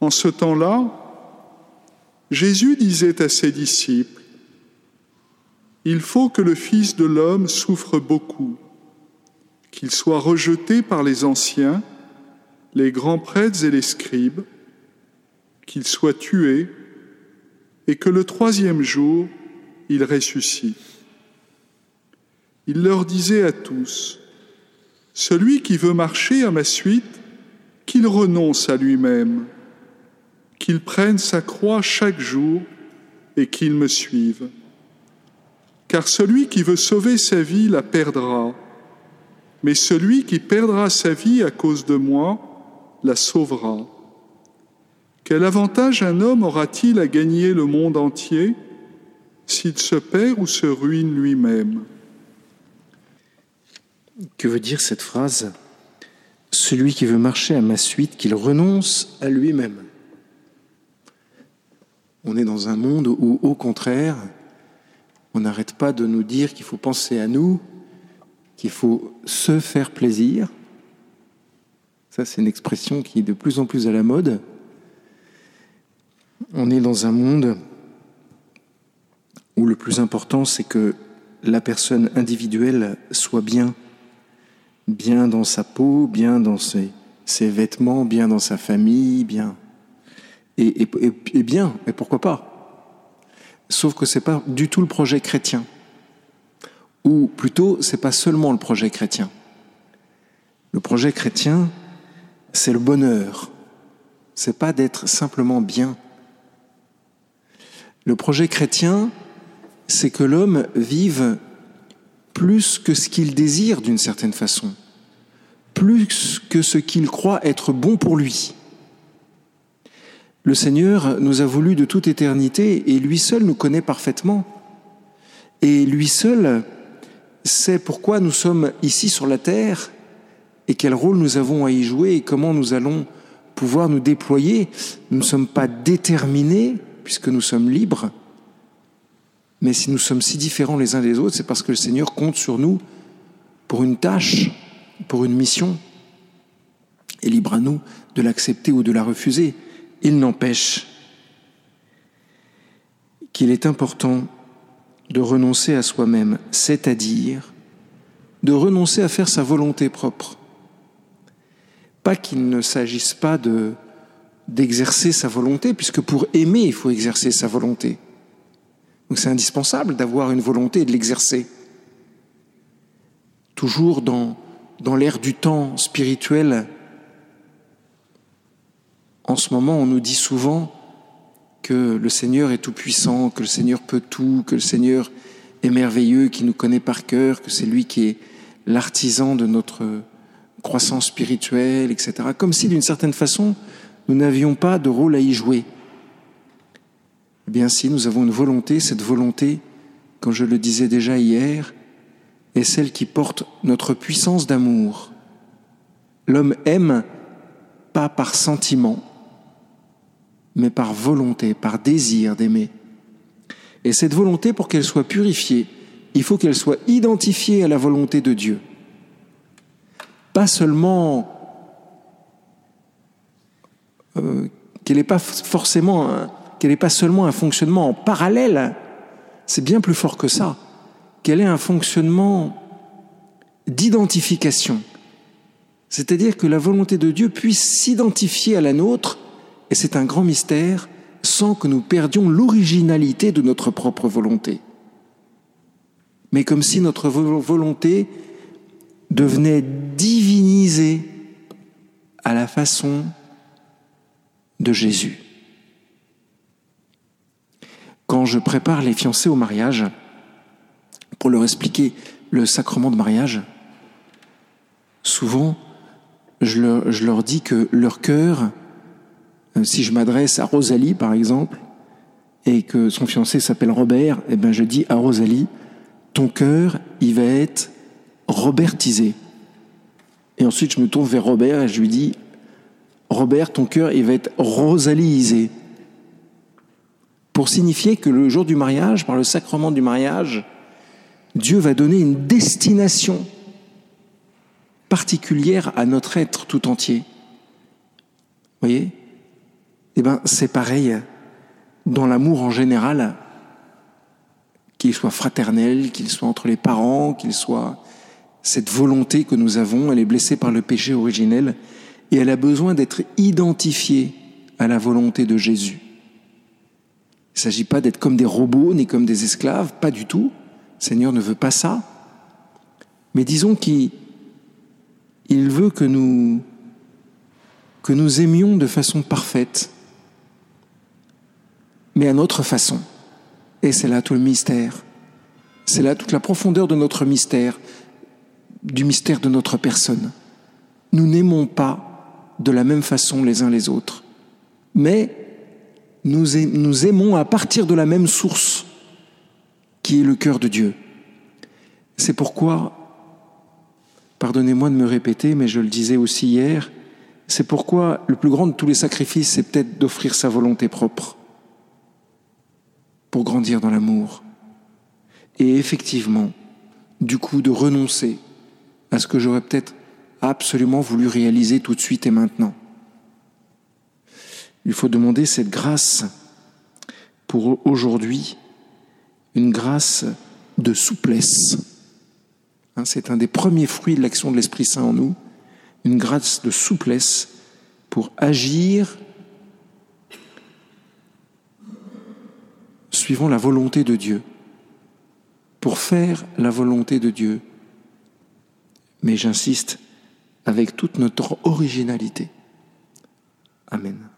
En ce temps-là, Jésus disait à ses disciples, Il faut que le Fils de l'homme souffre beaucoup, qu'il soit rejeté par les anciens, les grands prêtres et les scribes, qu'il soit tué, et que le troisième jour, il ressuscite. Il leur disait à tous, Celui qui veut marcher à ma suite, qu'il renonce à lui-même qu'il prenne sa croix chaque jour et qu'il me suive. Car celui qui veut sauver sa vie la perdra, mais celui qui perdra sa vie à cause de moi la sauvera. Quel avantage un homme aura-t-il à gagner le monde entier s'il se perd ou se ruine lui-même? Que veut dire cette phrase? Celui qui veut marcher à ma suite, qu'il renonce à lui-même. On est dans un monde où, au contraire, on n'arrête pas de nous dire qu'il faut penser à nous, qu'il faut se faire plaisir. Ça, c'est une expression qui est de plus en plus à la mode. On est dans un monde où le plus important, c'est que la personne individuelle soit bien, bien dans sa peau, bien dans ses, vêtements, bien dans sa famille, bien et, bien, et pourquoi pas? Sauf que ce n'est pas du tout le projet chrétien. Ou plutôt, ce n'est pas seulement le projet chrétien. Le projet chrétien, c'est le bonheur. C'est pas d'être simplement bien. Le projet chrétien, c'est que l'homme vive plus que ce qu'il désire d'une certaine façon, plus que ce qu'il croit être bon pour lui. Le Seigneur nous a voulu de toute éternité et lui seul nous connaît parfaitement. Et lui seul sait pourquoi nous sommes ici sur la terre et quel rôle nous avons à y jouer et comment nous allons pouvoir nous déployer. Nous ne sommes pas déterminés puisque nous sommes libres. Mais si nous sommes si différents les uns des autres, c'est parce que le Seigneur compte sur nous pour une tâche, pour une mission. Et libre à nous de l'accepter ou de la refuser. Il n'empêche qu'il est important de renoncer à soi-même, c'est-à-dire de renoncer à faire sa volonté propre. Pas qu'il ne s'agisse pas de d'exercer sa volonté, puisque pour aimer, il faut exercer sa volonté. Donc c'est indispensable d'avoir une volonté et de l'exercer. Toujours dans, dans l'ère du temps spirituel ce moment, on nous dit souvent que le Seigneur est tout-puissant, que le Seigneur peut tout, que le Seigneur est merveilleux, qu'il nous connaît par cœur, que c'est lui qui est l'artisan de notre croissance spirituelle, etc. Comme si, d'une certaine façon, nous n'avions pas de rôle à y jouer. Eh bien, si nous avons une volonté, cette volonté, comme je le disais déjà hier, est celle qui porte notre puissance d'amour. L'homme aime pas par sentiment, mais par volonté, par désir d'aimer. Et cette volonté, pour qu'elle soit purifiée, il faut qu'elle soit identifiée à la volonté de Dieu. Pas seulement euh, qu'elle n'est pas forcément, qu'elle n'est pas seulement un fonctionnement en parallèle. C'est bien plus fort que ça. Qu'elle ait un fonctionnement d'identification. C'est-à-dire que la volonté de Dieu puisse s'identifier à la nôtre et c'est un grand mystère sans que nous perdions l'originalité de notre propre volonté. Mais comme si notre volonté devenait divinisée à la façon de Jésus. Quand je prépare les fiancés au mariage, pour leur expliquer le sacrement de mariage, souvent je leur, dis que leur cœur si je m'adresse à Rosalie, par exemple, et que son fiancé s'appelle Robert, eh ben je dis à Rosalie, ton cœur, il va être robertisé. Et ensuite, je me tourne vers Robert et je lui dis, Robert, ton cœur, il va être rosaliisé. Pour signifier que le jour du mariage, par le sacrement du mariage, Dieu va donner une destination particulière à notre être tout entier. Vous voyez? Eh bien, c'est pareil dans l'amour en général, qu'il soit fraternel, qu'il soit entre les parents, qu'il soit cette volonté que nous avons, elle est blessée par le péché originel et elle a besoin d'être identifiée à la volonté de Jésus. Il ne s'agit pas d'être comme des robots ni comme des esclaves, pas du tout. Le Seigneur ne veut pas ça. Mais disons qu'il veut que nous, que nous aimions de façon parfaite, mais à notre façon. Et c'est là tout le mystère. C'est là toute la profondeur de notre mystère, du mystère de notre personne. Nous n'aimons pas de la même façon les uns les autres, mais nous, aimons à partir de la même source, qui est le cœur de Dieu. C'est pourquoi, pardonnez-moi de me répéter, mais je le disais aussi hier, c'est pourquoi le plus grand de tous les sacrifices, c'est peut-être d'offrir sa volonté propre pour grandir dans l'amour. Et effectivement, du coup, de renoncer à ce que j'aurais peut-être absolument voulu réaliser tout de suite et maintenant. Il faut demander cette grâce pour aujourd'hui, une grâce de souplesse. Hein, c'est un des premiers fruits de l'action de l'Esprit Saint en nous, une grâce de souplesse pour agir suivant la volonté de Dieu, pour faire la volonté de Dieu. Mais j'insiste, avec toute notre originalité. Amen.